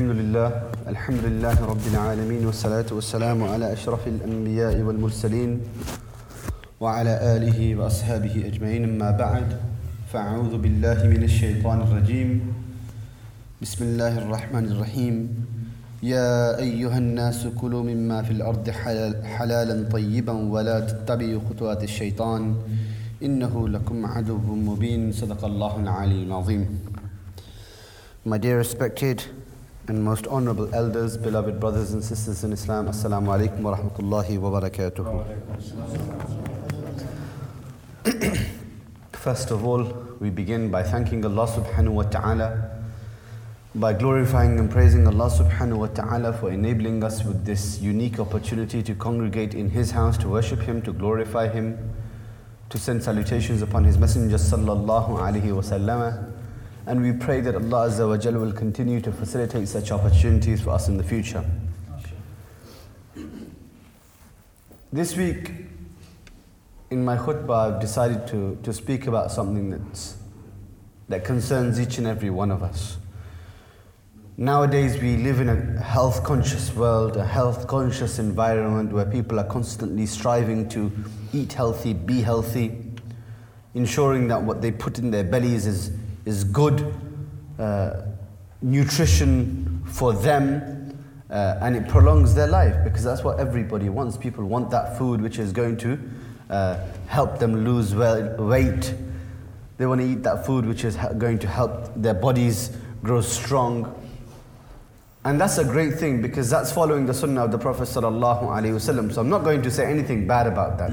الحمد لله الحمد لله رب العالمين والصلاة والسلام على أشرف الأنبياء والمرسلين وعلى آله وأصحابه أجمعين. أما بعد فأعوذ بالله من الشيطان الرجيم. بسم الله الرحمن الرحيم. يا أيها الناس كلوا مما في الأرض حلال حلالا طيبا ولا تتبعوا خطوات الشيطان. إنه لكم عدو مبين. صدق الله العلي العظيم. My dear respected and most honorable elders, beloved brothers and sisters in Islam, Assalamu alaikum wa rahmatullahi wa barakatuh. First of all, we begin by thanking Allah subhanahu wa ta'ala, by glorifying and praising Allah subhanahu wa ta'ala for enabling us with this unique opportunity to congregate in His house, to worship Him, to glorify Him, to send salutations upon His Messenger sallallahu alaihi wasallam. And we pray that Allah Azza wa Jalla will continue to facilitate such opportunities for us in the future. This week, in my khutbah, I've decided to, to speak about something that's, that concerns each and every one of us. Nowadays, we live in a health conscious world, a health conscious environment where people are constantly striving to eat healthy, be healthy, ensuring that what they put in their bellies is, is good uh, nutrition for them uh, and it prolongs their life because that's what everybody wants. People want that food which is going to uh, help them lose weight. They want to eat that food which is going to help their bodies grow strong. And that's a great thing because that's following the sunnah of the Prophet. So I'm not going to say anything bad about that.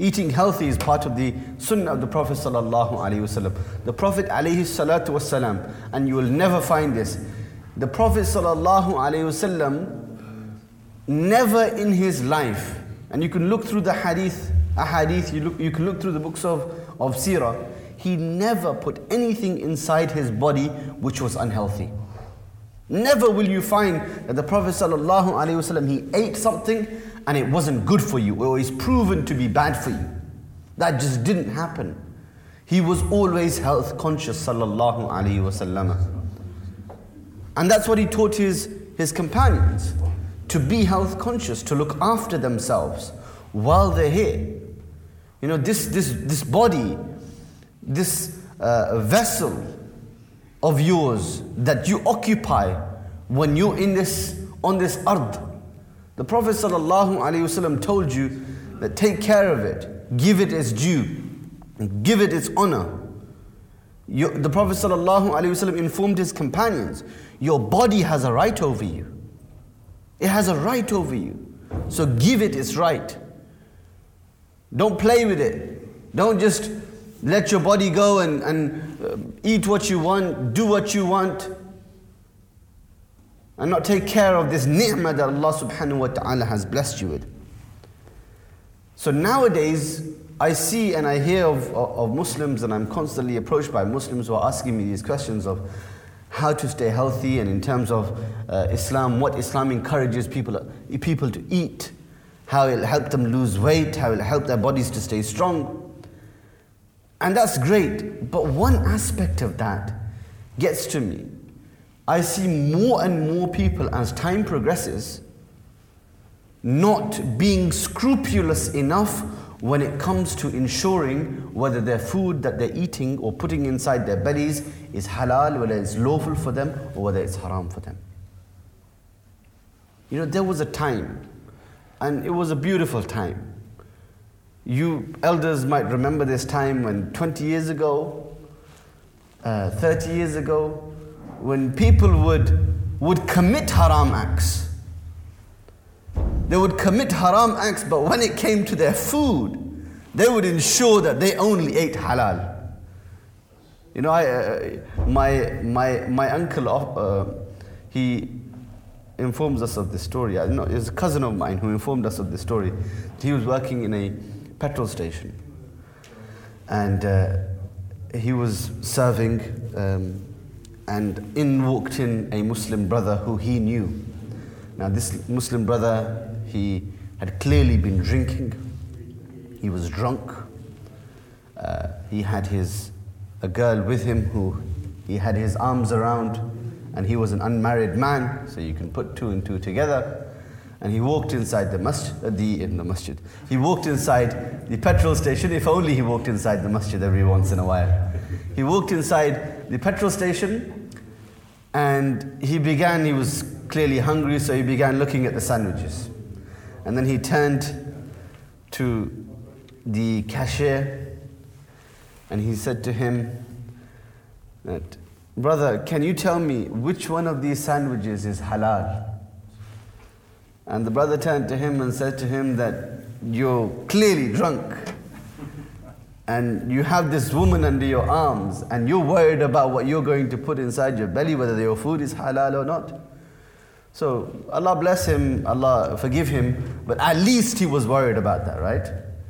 Eating healthy is part of the sunnah of the Prophet sallallahu The Prophet alayhi salatu wasalam, and you will never find this. The Prophet sallallahu wasallam never in his life, and you can look through the hadith, a hadith, you, look, you can look through the books of, of seerah, he never put anything inside his body which was unhealthy. Never will you find that the Prophet sallallahu wasallam he ate something and it wasn't good for you or is proven to be bad for you. That just didn't happen. He was always health conscious, sallallahu alaihi wasallam. And that's what he taught his, his companions to be health conscious, to look after themselves while they're here. You know, this, this, this body, this uh, vessel of yours that you occupy when you're in this, on this earth, the Prophet ﷺ told you that take care of it, give it its due, give it its honor. The Prophet ﷺ informed his companions, your body has a right over you. It has a right over you. So give it its right. Don't play with it. Don't just let your body go and, and uh, eat what you want, do what you want and not take care of this ni'mah that Allah subhanahu wa ta'ala has blessed you with. So nowadays, I see and I hear of, of, Muslims, and I'm constantly approached by Muslims who are asking me these questions of how to stay healthy, and in terms of uh, Islam, what Islam encourages people, people to eat, how it'll help them lose weight, how it'll help their bodies to stay strong. And that's great, but one aspect of that gets to me. I see more and more people as time progresses not being scrupulous enough when it comes to ensuring whether their food that they're eating or putting inside their bellies is halal, whether it's lawful for them, or whether it's haram for them. You know, there was a time, and it was a beautiful time. You elders might remember this time when 20 years ago, uh, 30 years ago, when people would, would commit haram acts. They would commit haram acts, but when it came to their food, they would ensure that they only ate halal. You know, I, uh, my, my, my uncle, uh, he informs us of this story. I know, it was a cousin of mine who informed us of this story. He was working in a petrol station. And uh, he was serving um, and in walked in a Muslim brother who he knew. Now, this Muslim brother, he had clearly been drinking, he was drunk, uh, he had his, a girl with him who he had his arms around, and he was an unmarried man, so you can put two and two together. And he walked inside the masjid, uh, the, in the masjid. He walked inside the petrol station, if only he walked inside the masjid every once in a while. He walked inside the petrol station and he began, he was clearly hungry, so he began looking at the sandwiches. And then he turned to the cashier and he said to him that, Brother, can you tell me which one of these sandwiches is halal? And the brother turned to him and said to him that you're clearly drunk and you have this woman under your arms and you're worried about what you're going to put inside your belly, whether your food is halal or not. So Allah bless him, Allah forgive him, but at least he was worried about that, right?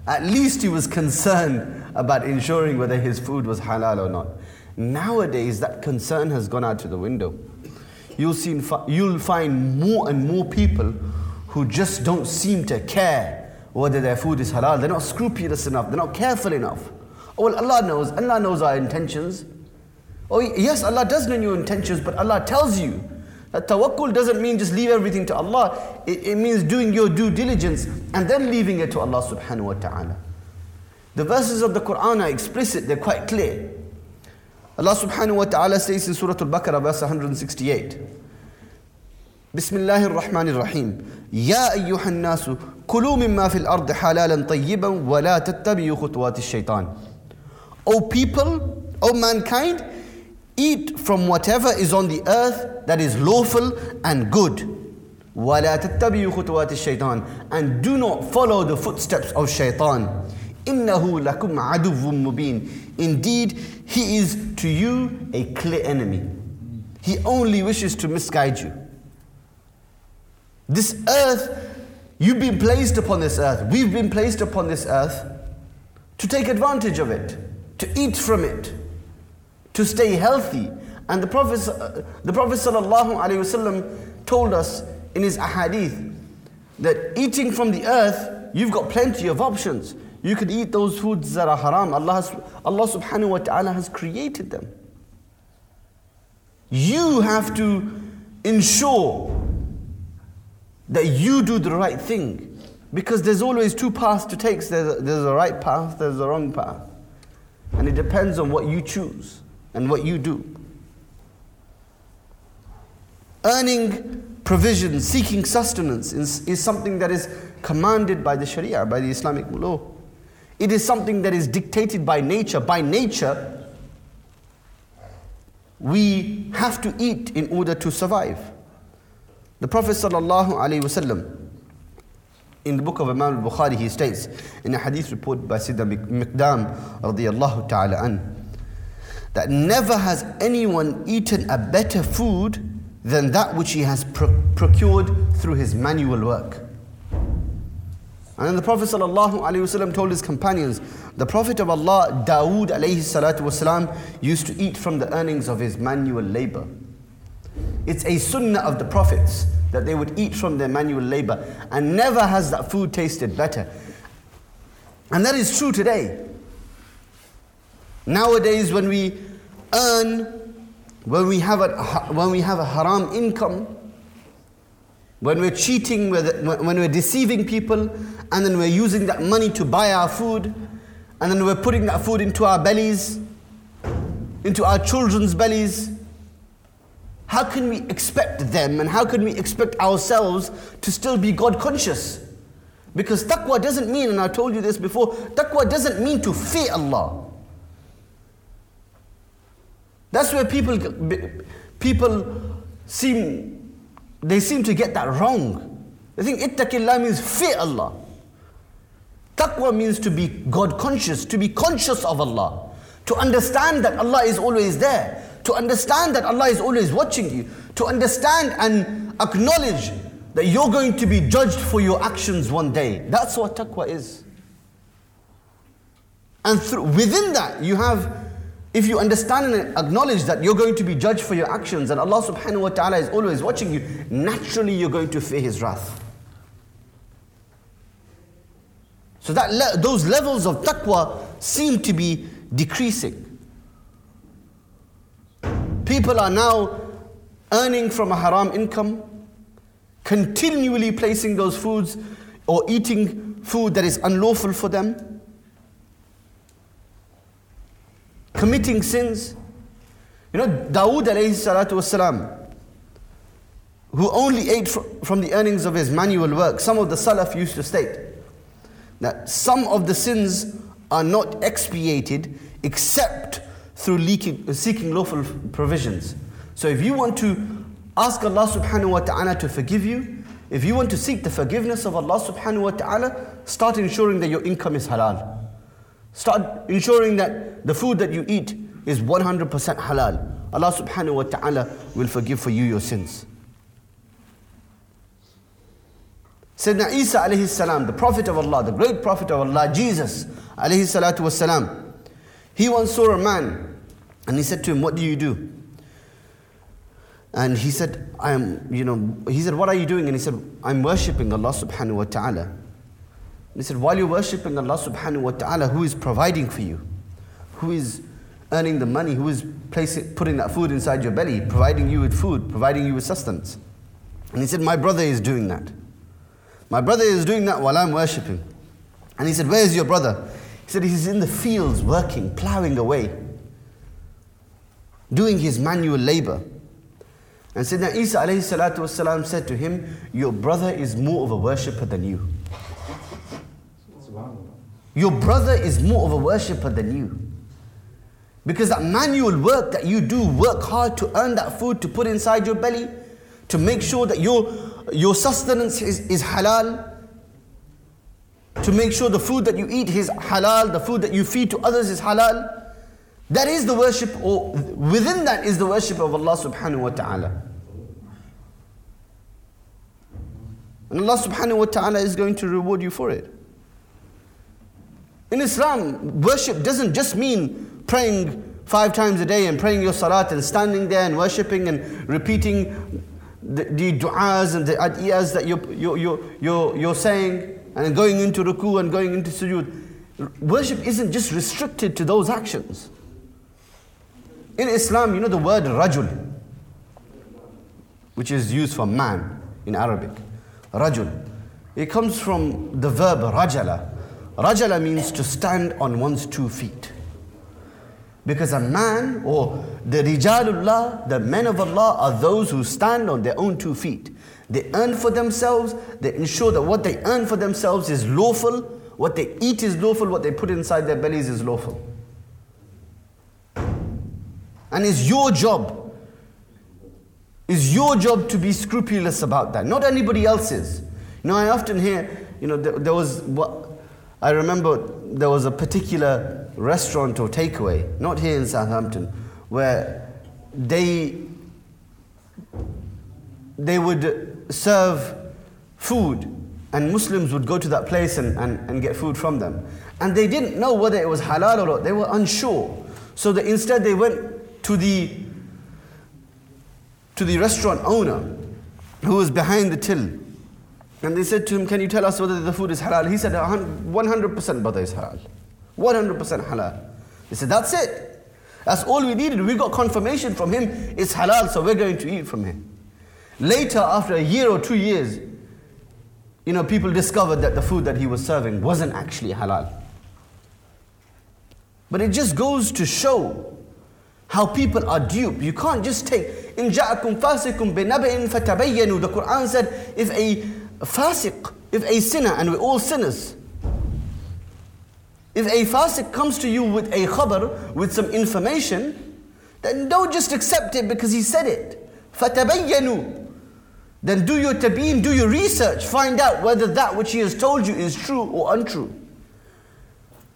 At least he was concerned about ensuring whether his food was halal or not. Nowadays, that concern has gone out to the window. You'll, see, you'll find more and more people who just don't seem to care whether their food is halal. They're not scrupulous enough, they're not careful enough. Oh, well, Allah knows, Allah knows our intentions. Oh, yes, Allah does know your intentions, but Allah tells you that tawakkul doesn't mean just leave everything to Allah. It, it means doing your due diligence and then leaving it to Allah subhanahu wa ta'ala. The verses of the Quran are explicit, they're quite clear. Allah subhanahu wa ta'ala says in Surah Al-Baqarah, verse 168. بسم الله الرحمن الرحيم يا أيها الناس كلوا مما في الأرض حلالا طيبا ولا تتبعوا خطوات الشيطان O people, O mankind, eat from whatever is on the earth that is lawful and good. ولا تتبعوا خطوات الشيطان and do not follow the footsteps of shaitan. إنه لكم عدو مبين. Indeed, he is to you a clear enemy. He only wishes to misguide you. This earth, you've been placed upon this earth, we've been placed upon this earth to take advantage of it, to eat from it, to stay healthy. And the Prophet, uh, the Prophet ﷺ told us in his ahadith that eating from the earth, you've got plenty of options. You could eat those foods that are haram. Allah, has, Allah subhanahu wa ta'ala has created them. You have to ensure that you do the right thing. Because there's always two paths to take. There's a, there's a right path, there's a wrong path. And it depends on what you choose and what you do. Earning provision, seeking sustenance is, is something that is commanded by the Sharia, by the Islamic law. It is something that is dictated by nature. By nature, we have to eat in order to survive. The Prophet ﷺ, in the book of Imam al-Bukhari, he states, in a hadith reported by Siddha Miqdam radiallahu that never has anyone eaten a better food than that which he has pro- procured through his manual work. And then the Prophet ﷺ told his companions, the Prophet of Allah, Dawood alayhi used to eat from the earnings of his manual labor. It's a sunnah of the prophets that they would eat from their manual labor, and never has that food tasted better. And that is true today. Nowadays, when we earn, when we have a, when we have a haram income, when we're cheating, when we're deceiving people, and then we're using that money to buy our food, and then we're putting that food into our bellies, into our children's bellies, how can we expect them and how can we expect ourselves to still be God conscious? Because taqwa doesn't mean, and I told you this before, taqwa doesn't mean to fear Allah. That's where people, people seem, they seem to get that wrong. They think ittaqillah means fear Allah. Taqwa means to be God conscious, to be conscious of Allah, to understand that Allah is always there, to understand that Allah is always watching you, to understand and acknowledge that you're going to be judged for your actions one day. That's what taqwa is. And through, within that, you have, if you understand and acknowledge that you're going to be judged for your actions and Allah subhanahu wa ta'ala is always watching you, naturally you're going to fear His wrath. So that le- those levels of taqwa seem to be decreasing. People are now earning from a haram income, continually placing those foods or eating food that is unlawful for them, committing sins. You know, Dawood alayhi salatu wasalam, who only ate from the earnings of his manual work, some of the Salaf used to state that some of the sins are not expiated except through leaking, uh, seeking lawful provisions. So if you want to ask Allah subhanahu wa ta'ala to forgive you, if you want to seek the forgiveness of Allah subhanahu wa ta'ala, start ensuring that your income is halal. Start ensuring that the food that you eat is 100% halal. Allah subhanahu wa ta'ala will forgive for you your sins. Sayyidina Isa alayhi salam, the Prophet of Allah, the great Prophet of Allah, Jesus alayhi salatu was salam, he once saw a man and he said to him, What do you do? And he said, I am, you know, he said, What are you doing? And he said, I'm worshipping Allah subhanahu wa ta'ala. And he said, While you're worshipping Allah subhanahu wa ta'ala, who is providing for you? Who is earning the money? Who is placing, putting that food inside your belly, providing you with food, providing you with sustenance? And he said, My brother is doing that. My brother is doing that while I'm worshipping. And he said, Where is your brother? He said, He's in the fields working, plowing away, doing his manual labor. And Sayyidina Isa alayhi salatu wasalam said to him, Your brother is more of a worshipper than you. Your brother is more of a worshipper than you. Because that manual work that you do, work hard to earn that food to put inside your belly, to make sure that your, your sustenance is, is halal, to make sure the food that you eat is halal, the food that you feed to others is halal. That is the worship, or within that is the worship of Allah subhanahu wa ta'ala. And Allah subhanahu wa ta'ala is going to reward you for it. In Islam, worship doesn't just mean praying five times a day and praying your salat and standing there and worshipping and repeating the, the du'as and the adiyas that you're, you're, you're, you're, you're saying and going into ruku and going into sujood. Worship isn't just restricted to those actions. In Islam, you know the word rajul, which is used for man in Arabic. Rajul. It comes from the verb rajala. Rajala means to stand on one's two feet. Because a man or the Rijalullah, the men of Allah, are those who stand on their own two feet. They earn for themselves, they ensure that what they earn for themselves is lawful, what they eat is lawful, what they put inside their bellies is lawful. And it's your job, it's your job to be scrupulous about that, not anybody else's. You know, I often hear, you know, there, there was what I remember there was a particular restaurant or takeaway, not here in Southampton, where they they would serve food and Muslims would go to that place and, and, and get food from them. And they didn't know whether it was halal or not. They were unsure. So instead they went to the to the restaurant owner who was behind the till. And they said to him, Can you tell us whether the food is halal? He said, 100% brother is halal. 100% halal. He said, That's it. That's all we needed. We got confirmation from him it's halal, so we're going to eat from him. Later, after a year or two years, you know, people discovered that the food that he was serving wasn't actually halal. But it just goes to show how people are duped. You can't just take in ja'akum fasikum binabain fatabayyanu. The Quran said, if a fasiq, if a sinner, and we're all sinners, if a fasiq comes to you with a khabar, with some information, then don't just accept it because he said it. Fatabayyanu. Then do your tabeen, do your research, find out whether that which he has told you is true or untrue.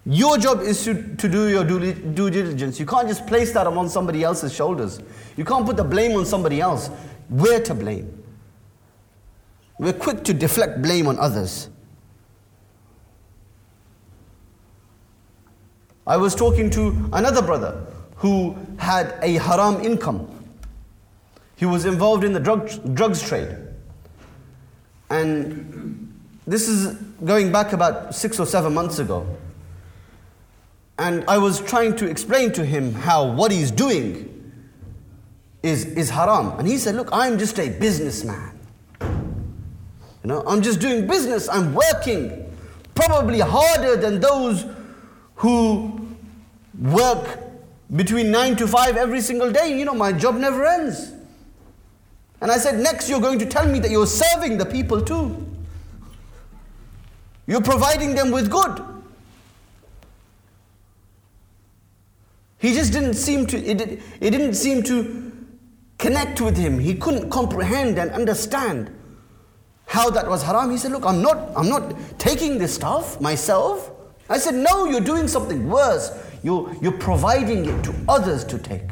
Your job is to, to do your due, due diligence. You can't just place that on somebody else's shoulders. You can't put the blame on somebody else. We're to blame. We're quick to deflect blame on others. I was talking to another brother who had a haram income. He was involved in the drug, drugs trade. And this is going back about six or seven months ago. And I was trying to explain to him how what he's doing is, is haram. And he said, Look, I'm just a businessman. You know, I'm just doing business, I'm working probably harder than those who work between 9 to 5 every single day. You know, my job never ends. And I said, Next, you're going to tell me that you're serving the people too. You're providing them with good. He just didn't seem to, it, it didn't seem to connect with him. He couldn't comprehend and understand how that was haram. He said, Look, I'm not, I'm not taking this stuff myself. I said, No, you're doing something worse. You're, you're providing it to others to take.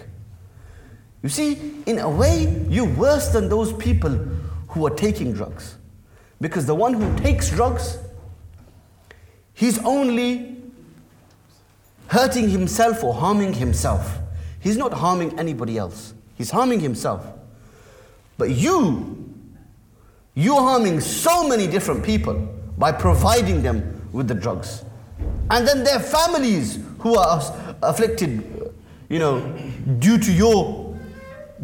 You see, in a way, you're worse than those people who are taking drugs. Because the one who takes drugs, he's only hurting himself or harming himself. He's not harming anybody else, he's harming himself. But you, you're harming so many different people by providing them with the drugs. And then their families who are afflicted, you know, due to your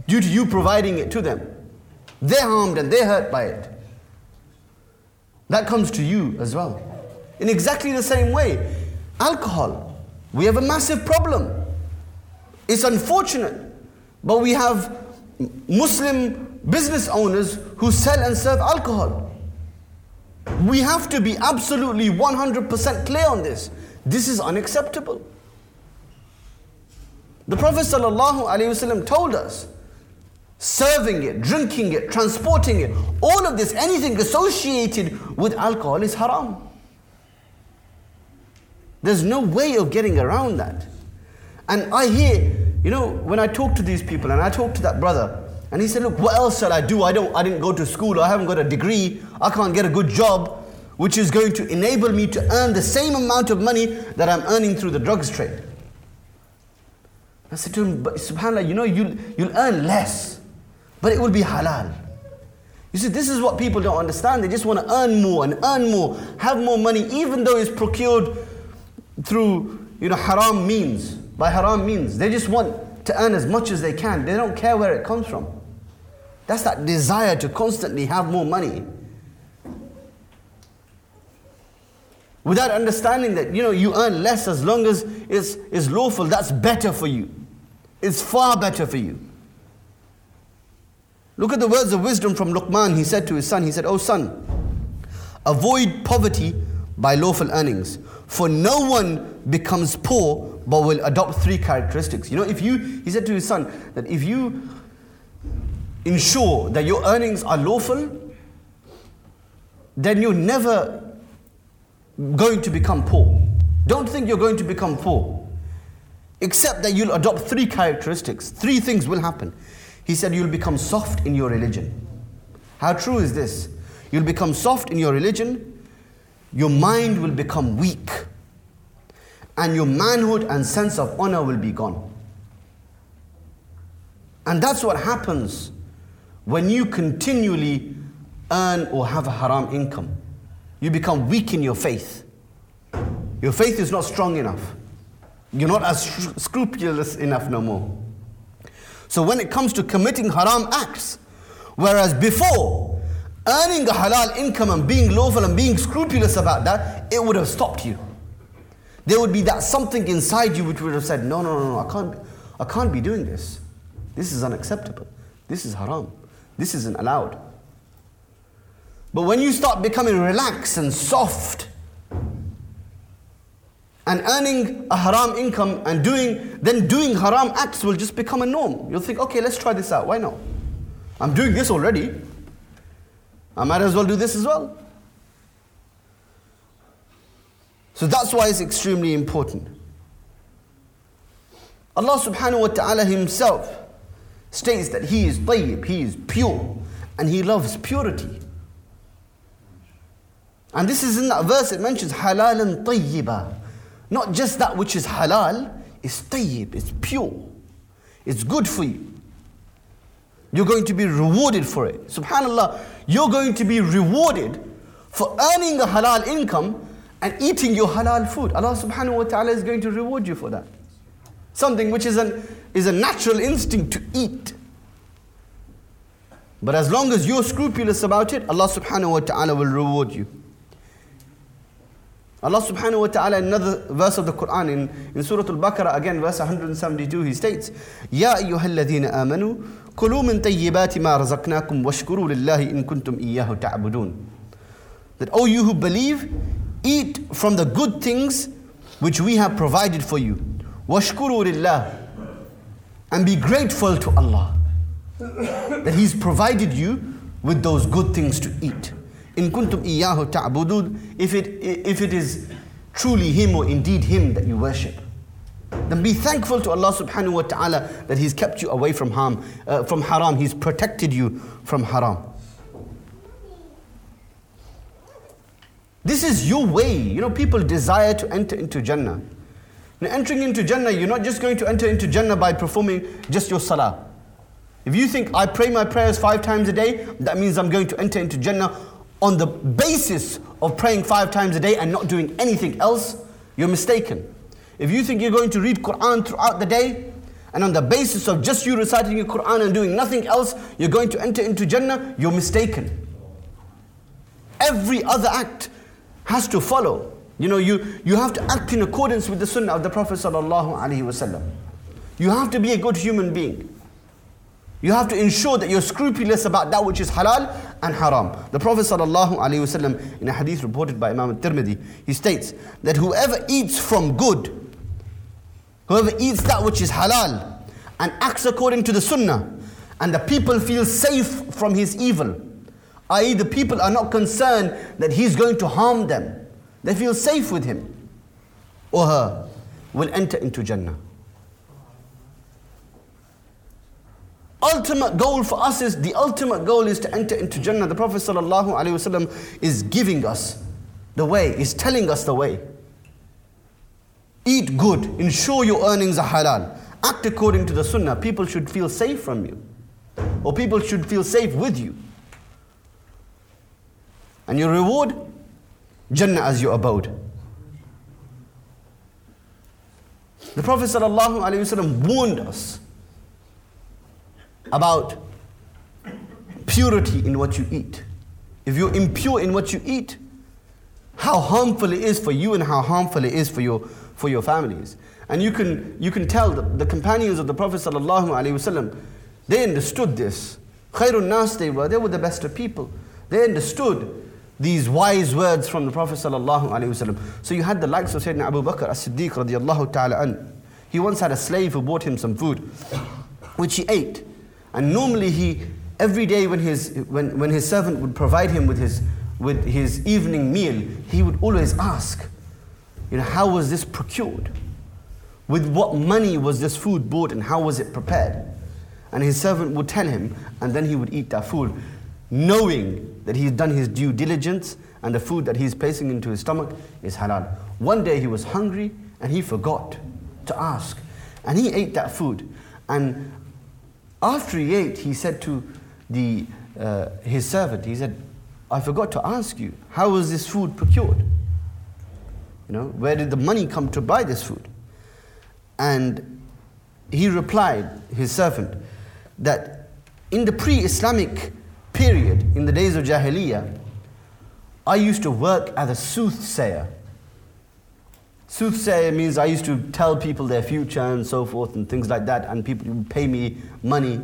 due to you providing it to them. They're harmed and they're hurt by it. That comes to you as well. In exactly the same way, alcohol, we have a massive problem. It's unfortunate, but we have Muslim business owners who sell and serve alcohol. We have to be absolutely 100% clear on this. This is unacceptable. The Prophet ﷺ told us serving it, drinking it, transporting it, all of this, anything associated with alcohol is haram. There's no way of getting around that. And I hear, you know, when I talk to these people and I talk to that brother, and he said, Look, what else shall I do? I don't I didn't go to school, I haven't got a degree, I can't get a good job, which is going to enable me to earn the same amount of money that I'm earning through the drugs trade. I said to him, but subhanAllah, you know, you'll, you'll earn less but it will be halal. You see, this is what people don't understand. They just want to earn more and earn more, have more money, even though it's procured through you know haram means, by haram means. They just want to earn as much as they can. They don't care where it comes from. That's that desire to constantly have more money. Without understanding that you know you earn less as long as it's, it's lawful, that's better for you. It's far better for you. Look at the words of wisdom from Luqman. He said to his son, He said, Oh son, avoid poverty by lawful earnings. For no one becomes poor but will adopt three characteristics. You know, if you, he said to his son, that if you ensure that your earnings are lawful, then you're never going to become poor. Don't think you're going to become poor, except that you'll adopt three characteristics. Three things will happen. He said, You'll become soft in your religion. How true is this? You'll become soft in your religion, your mind will become weak, and your manhood and sense of honor will be gone. And that's what happens when you continually earn or have a haram income. You become weak in your faith. Your faith is not strong enough. You're not as scrupulous enough no more. So when it comes to committing haram acts, whereas before, earning a halal income and being lawful and being scrupulous about that, it would have stopped you. There would be that something inside you which would have said, no, no, no, no, I can't, I can't be doing this. This is unacceptable. This is haram. This isn't allowed. But when you start becoming relaxed and soft, and earning a haram income and doing, then doing haram acts will just become a norm. You'll think, okay, let's try this out. Why not? I'm doing this already. I might as well do this as well. So that's why it's extremely important. Allah subhanahu wa ta'ala himself states that He is tayyib, He is pure, and He loves purity. And this is in that verse it mentions halal and tayyiba. Not just that which is halal, is tayyib, it's pure, it's good for you. You're going to be rewarded for it. Subhanallah, you're going to be rewarded for earning a halal income and eating your halal food. Allah subhanahu wa ta'ala is going to reward you for that. Something which is, an, is a natural instinct to eat. But as long as you're scrupulous about it, Allah subhanahu wa ta'ala will reward you. Allah subhanahu wa ta'ala in another verse of the Quran in, in Surah Al-Baqarah again verse 172 he states يا أيها الذين آمنوا كلوا من طيبات ما رزقناكم واشكروا لله إن كنتم إياه تعبدون That all you who believe eat from the good things which we have provided for you واشكروا لله and be grateful to Allah that He's provided you with those good things to eat in kuntum iyahu ta'budun, if it, if it is truly Him or indeed Him that you worship. Then be thankful to Allah subhanahu wa ta'ala that He's kept you away from harm, uh, from haram. He's protected you from haram. This is your way. You know, people desire to enter into Jannah. Now, entering into Jannah, you're not just going to enter into Jannah by performing just your salah. If you think I pray my prayers five times a day, that means I'm going to enter into Jannah on the basis of praying five times a day and not doing anything else, you're mistaken. If you think you're going to read Quran throughout the day, and on the basis of just you reciting your Quran and doing nothing else, you're going to enter into Jannah, you're mistaken. Every other act has to follow. You know, you, you have to act in accordance with the sunnah of the Prophet. You have to be a good human being. You have to ensure that you're scrupulous about that which is halal and haram. The Prophet ﷺ, in a hadith reported by Imam al-Tirmidhi, he states that whoever eats from good, whoever eats that which is halal and acts according to the sunnah, and the people feel safe from his evil, i.e., the people are not concerned that he's going to harm them, they feel safe with him or her, will enter into Jannah. Ultimate goal for us is the ultimate goal is to enter into Jannah. The Prophet is giving us the way, is telling us the way. Eat good, ensure your earnings are halal, act according to the sunnah. People should feel safe from you, or people should feel safe with you. And your reward, Jannah as your abode. The Prophet ﷺ warned us about purity in what you eat. If you're impure in what you eat, how harmful it is for you and how harmful it is for your, for your families. And you can, you can tell the, the companions of the Prophet ﷺ, they understood this. Khairun Nas, they were, they were the best of people. They understood these wise words from the Prophet ﷺ. So you had the likes of Sayyidina Abu Bakr as-Siddiq radiallahu ta'ala an. He once had a slave who brought him some food, which he ate. And normally he, every day when his, when, when his servant would provide him with his, with his evening meal, he would always ask, you know, how was this procured? With what money was this food bought and how was it prepared? And his servant would tell him, and then he would eat that food, knowing that he's done his due diligence and the food that he's placing into his stomach is halal. One day he was hungry and he forgot to ask. And he ate that food. And after he ate, he said to the, uh, his servant, he said, I forgot to ask you, how was this food procured? You know, where did the money come to buy this food? And he replied, his servant, that in the pre Islamic period, in the days of Jahiliyyah, I used to work as a soothsayer Soothsayer means I used to tell people their future and so forth and things like that, and people would pay me money.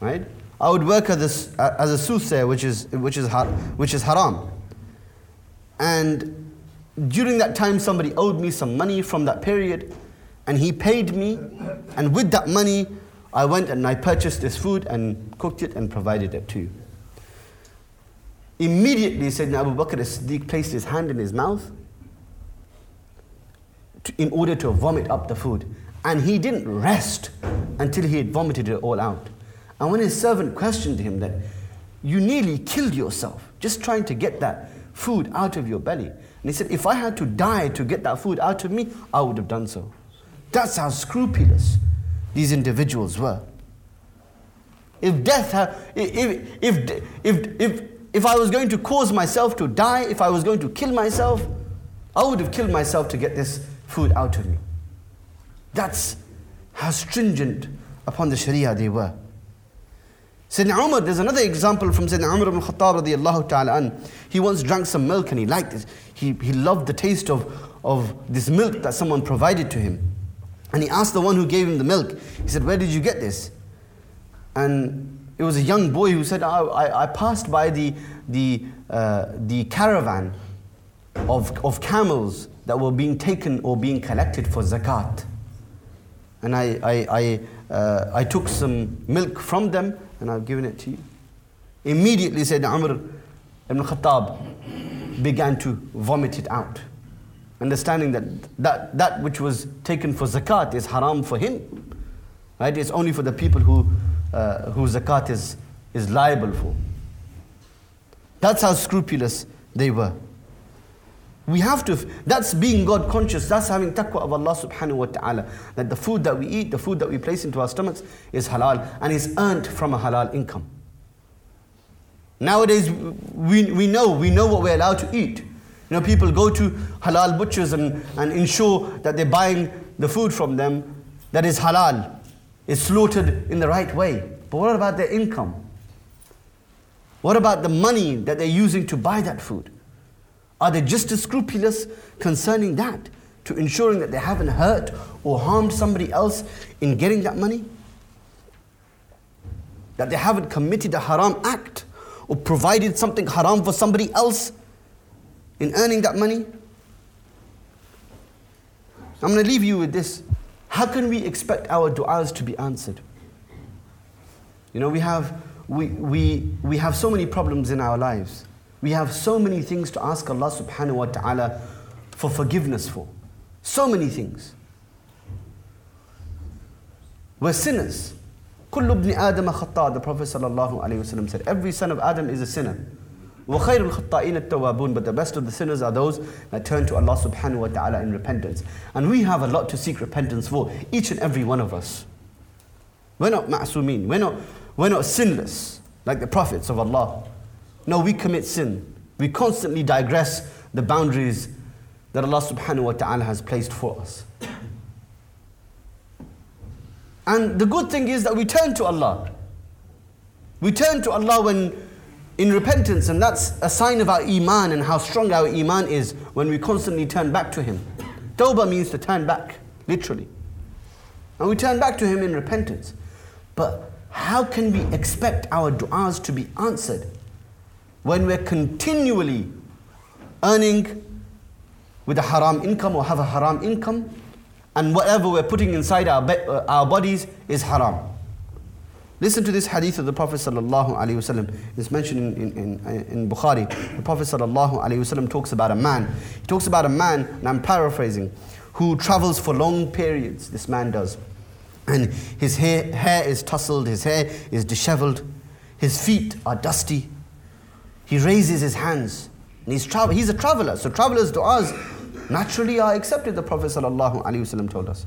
Right? I would work as a, as a soothsayer, which is, which, is, which is haram. And during that time, somebody owed me some money from that period, and he paid me. And with that money, I went and I purchased this food and cooked it and provided it to you. Immediately, Sayyidina Abu Bakr as-Siddiq placed his hand in his mouth in order to vomit up the food. And he didn't rest until he had vomited it all out. And when his servant questioned him that, you nearly killed yourself just trying to get that food out of your belly. And he said, if I had to die to get that food out of me, I would have done so. That's how scrupulous these individuals were. If death, had, if, if, if, if, if I was going to cause myself to die, if I was going to kill myself, I would have killed myself to get this food out of me. That's how stringent upon the Sharia they were. Sayyidina Umar, there's another example from Sayyidina Umar ibn Khattab radiallahu ta'ala an. He once drank some milk and he liked it. He, he loved the taste of, of this milk that someone provided to him. And he asked the one who gave him the milk, he said, Where did you get this? And it was a young boy who said, I, I, I passed by the, the, uh, the caravan of, of camels that were being taken or being collected for zakat. And I, I, I, uh, I took some milk from them and I've given it to you. Immediately said Umar ibn Khattab began to vomit it out. Understanding that, that that which was taken for zakat is haram for him. Right? It's only for the people who, uh, who zakat is, is liable for. That's how scrupulous they were. We have to, that's being God conscious, that's having taqwa of Allah subhanahu wa ta'ala. That the food that we eat, the food that we place into our stomachs is halal and is earned from a halal income. Nowadays, we, we know, we know what we're allowed to eat. You know, people go to halal butchers and, and ensure that they're buying the food from them that is halal, is slaughtered in the right way. But what about their income? What about the money that they're using to buy that food? Are they just as scrupulous concerning that to ensuring that they haven't hurt or harmed somebody else in getting that money? That they haven't committed a haram act or provided something haram for somebody else in earning that money? I'm going to leave you with this. How can we expect our du'as to be answered? You know, we have, we, we, we have so many problems in our lives. We have so many things to ask Allah subhanahu wa ta'ala for forgiveness for. So many things. We're sinners. كل ابن آدم خطاء The Prophet sallallahu alayhi wasallam said, every son of Adam is a sinner. وخير الخطائين التوابون But the best of the sinners are those that turn to Allah subhanahu wa ta'ala in repentance. And we have a lot to seek repentance for, each and every one of us. We're not ma'sumin. We're not, we're not sinless like the prophets of Allah. no, we commit sin. We constantly digress the boundaries that Allah subhanahu wa ta'ala has placed for us. And the good thing is that we turn to Allah. We turn to Allah when in repentance, and that's a sign of our iman and how strong our iman is when we constantly turn back to Him. Tawbah means to turn back, literally. And we turn back to Him in repentance. But how can we expect our du'as to be answered when we're continually earning with a haram income or have a haram income, and whatever we're putting inside our, uh, our bodies is haram. Listen to this hadith of the Prophet sallallahu alaihi wasallam. It's mentioned in, in, in, in Bukhari. The Prophet sallallahu alaihi wasallam talks about a man. He talks about a man, and I'm paraphrasing, who travels for long periods. This man does, and his hair, hair is tousled, his hair is disheveled, his feet are dusty, he raises his hands. And he's, tra- he's a traveler. So travelers' du'as naturally are accepted, the Prophet ﷺ told us.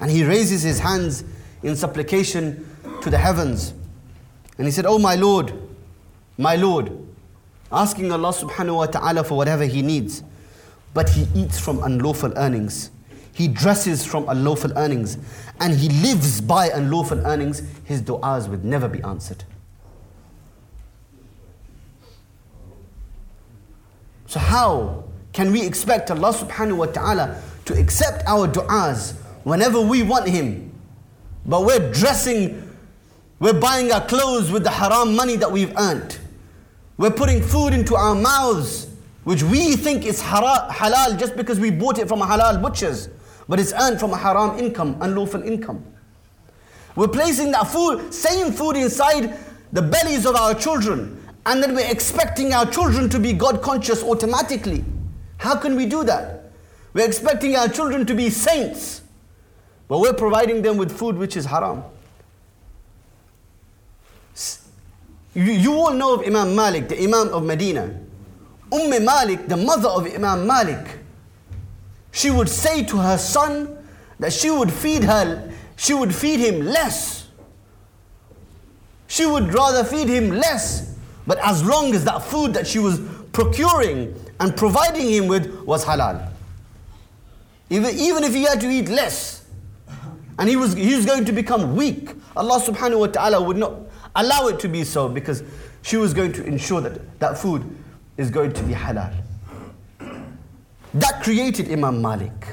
And he raises his hands in supplication to the heavens. And he said, Oh my Lord, my Lord, asking Allah subhanahu wa ta'ala for whatever he needs. But he eats from unlawful earnings. He dresses from unlawful earnings. And he lives by unlawful earnings. His du'as would never be answered. So how can we expect Allah subhanahu wa ta'ala to accept our du'as whenever we want Him? But we're dressing, we're buying our clothes with the haram money that we've earned. We're putting food into our mouths, which we think is halal just because we bought it from a halal butcher's, but it's earned from a haram income, unlawful income. We're placing that food, same food inside the bellies of our children and then we're expecting our children to be God conscious automatically. How can we do that? We're expecting our children to be saints, but we're providing them with food which is haram. You, all know of Imam Malik, the Imam of Medina. Umm Malik, the mother of Imam Malik, she would say to her son that she would feed her, she would feed him less. She would rather feed him less but as long as that food that she was procuring and providing him with was halal. Even, even if he had to eat less and he was, he was going to become weak, Allah subhanahu wa ta'ala would not allow it to be so because she was going to ensure that that food is going to be halal. That created Imam Malik.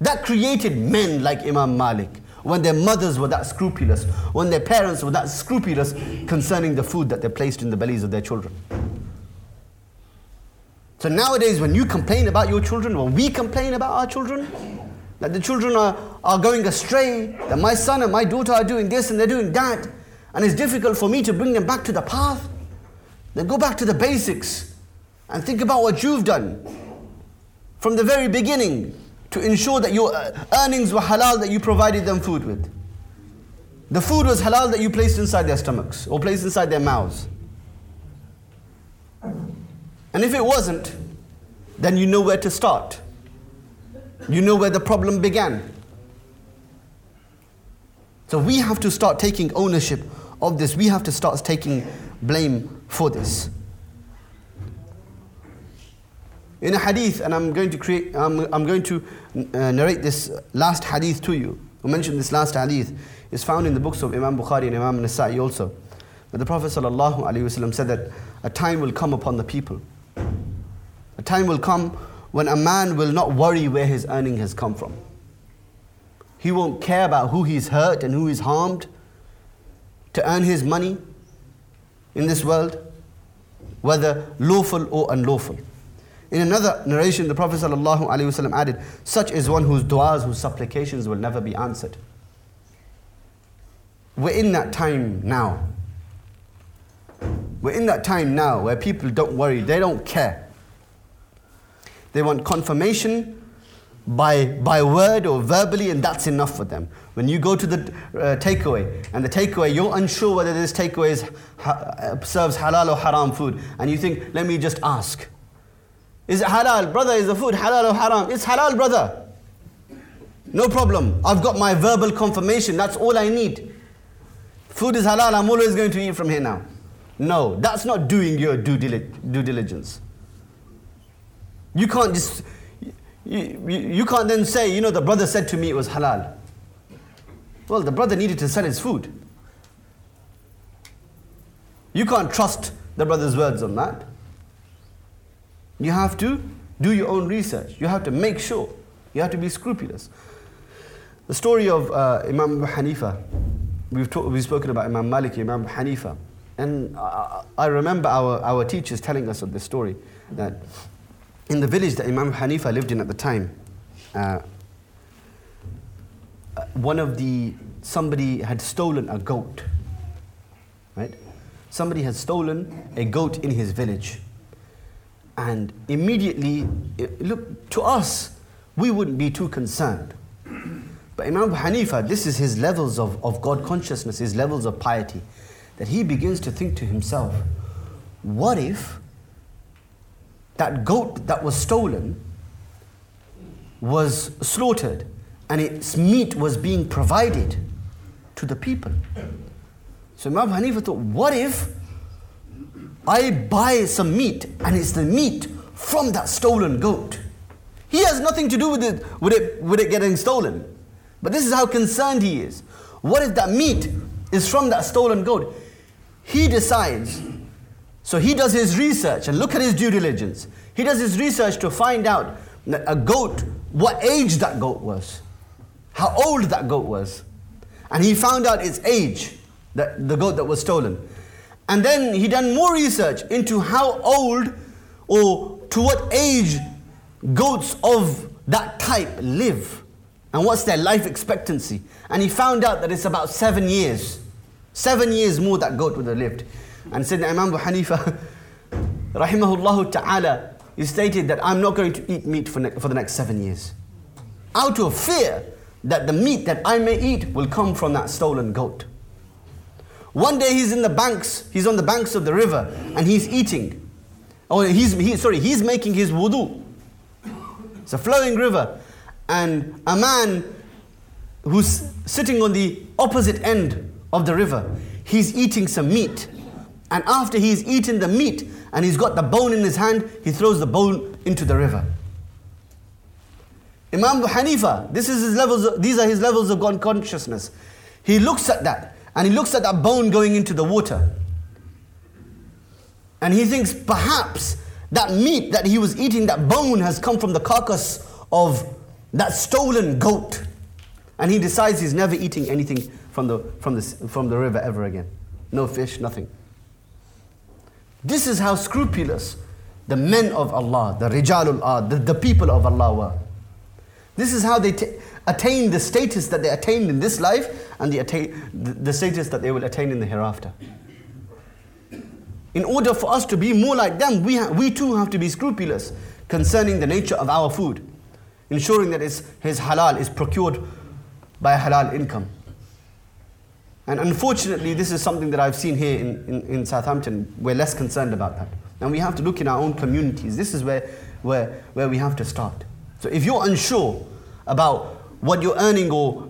That created men like Imam Malik when their mothers were that scrupulous, when their parents were that scrupulous concerning the food that they placed in the bellies of their children. So nowadays, when you complain about your children, or we complain about our children, that the children are, are going astray, that my son and my daughter are doing this and they're doing that, and it's difficult for me to bring them back to the path, then go back to the basics and think about what you've done from the very beginning to ensure that your uh, earnings were halal that you provided them food with. The food was halal that you placed inside their stomachs or placed inside their mouths. And if it wasn't, then you know where to start. You know where the problem began. So we have to start taking ownership of this. We have to start taking blame for this. In a hadith, and I'm going to create, I'm, I'm going to uh, narrate this last hadith to you. I mentioned this last hadith is found in the books of Imam Bukhari and Imam Nasa'i also. But the Prophet ﷺ said that a time will come upon the people a time will come when a man will not worry where his earning has come from. He won't care about who he's hurt and who he's harmed to earn his money in this world, whether lawful or unlawful. In another narration, the Prophet ﷺ added, Such is one whose du'as, whose supplications will never be answered. We're in that time now. We're in that time now where people don't worry, they don't care. They want confirmation by, by word or verbally, and that's enough for them. When you go to the uh, takeaway, and the takeaway, you're unsure whether this takeaway is, ha- serves halal or haram food, and you think, let me just ask. Is it halal? Brother, is the food halal or haram? It's halal, brother. No problem. I've got my verbal confirmation. That's all I need. Food is halal. I'm always going to eat from here now. No, that's not doing your due, diligence. You can't just, you, you, you can't then say, you know, the brother said to me it was halal. Well, the brother needed to sell his food. You can't trust the brother's words on that. You have to do your own research. You have to make sure. You have to be scrupulous. The story of uh, Imam Abu Hanifa, we've, talk, we've spoken about Imam Malik, Imam Abu Hanifa. And I, I remember our, our teachers telling us of this story that in the village that Imam Hanifa lived in at the time, uh, uh, one of the somebody had stolen a goat. Right? Somebody had stolen a goat in his village. And immediately, eh, look, to us, we wouldn't be too concerned. But Imam Hanifa, this is his levels of, of God consciousness, his levels of piety, that he begins to think to himself, what if that goat that was stolen was slaughtered and its meat was being provided to the people. So Imam Hanifa thought, what if I buy some meat and it's the meat from that stolen goat? He has nothing to do with it, with it, with it getting stolen. But this is how concerned he is. What if that meat is from that stolen goat? He decides so he does his research and look at his due diligence. He does his research to find out a goat, what age that goat was, how old that goat was. And he found out its age, that, the goat that was stolen. And then he done more research into how old or to what age goats of that type live and what's their life expectancy. And he found out that it's about seven years. Seven years more that goat would have lived. And Sayyidina Imam Abu Hanifa, rahimahullah ta'ala, he stated that I'm not going to eat meat for, ne- for the next seven years. Out of fear that the meat that I may eat will come from that stolen goat. One day he's in the banks, he's on the banks of the river and he's eating. Oh, he's, he, sorry, he's making his wudu. It's a flowing river. And a man who's sitting on the opposite end of the river, he's eating some meat. And after he's eaten the meat and he's got the bone in his hand, he throws the bone into the river. Imam Hanifa, this is his levels these are his levels of consciousness. He looks at that and he looks at that bone going into the water. And he thinks perhaps that meat that he was eating, that bone, has come from the carcass of that stolen goat. And he decides he's never eating anything from the, from the, from the river ever again. No fish, nothing. This is how scrupulous the men of Allah, the Rijalul Allah, the, the people of Allah were. This is how they t- attain the status that they attained in this life and the, attain, the, status that they will attain in the hereafter. In order for us to be more like them, we, ha- we too have to be scrupulous concerning the nature of our food, ensuring that his, his halal is procured by halal income. And unfortunately, this is something that I've seen here in, in, in, Southampton. We're less concerned about that. And we have to look in our own communities. This is where, where, where we have to start. So if you're unsure about what you're earning or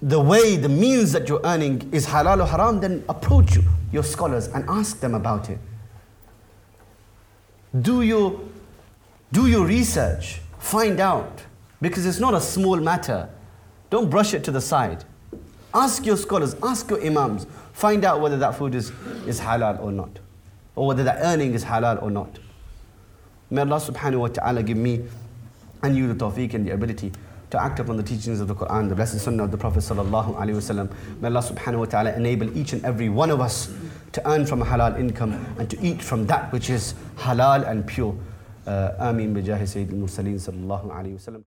the way, the means that you're earning is halal or haram, then approach your scholars and ask them about it. Do your, do your research, find out, because it's not a small matter. Don't brush it to the side. Ask your scholars, ask your imams, find out whether that food is, is halal or not, or whether that earning is halal or not. May Allah subhanahu wa ta'ala give me and you the tawfiq and the ability to act upon the teachings of the Quran, the blessed sunnah of the Prophet sallallahu alaihi wasallam. May Allah subhanahu wa ta'ala enable each and every one of us to earn from a halal income and to eat from that which is halal and pure. Uh, al-Mursaleen sallallahu alaihi wasallam.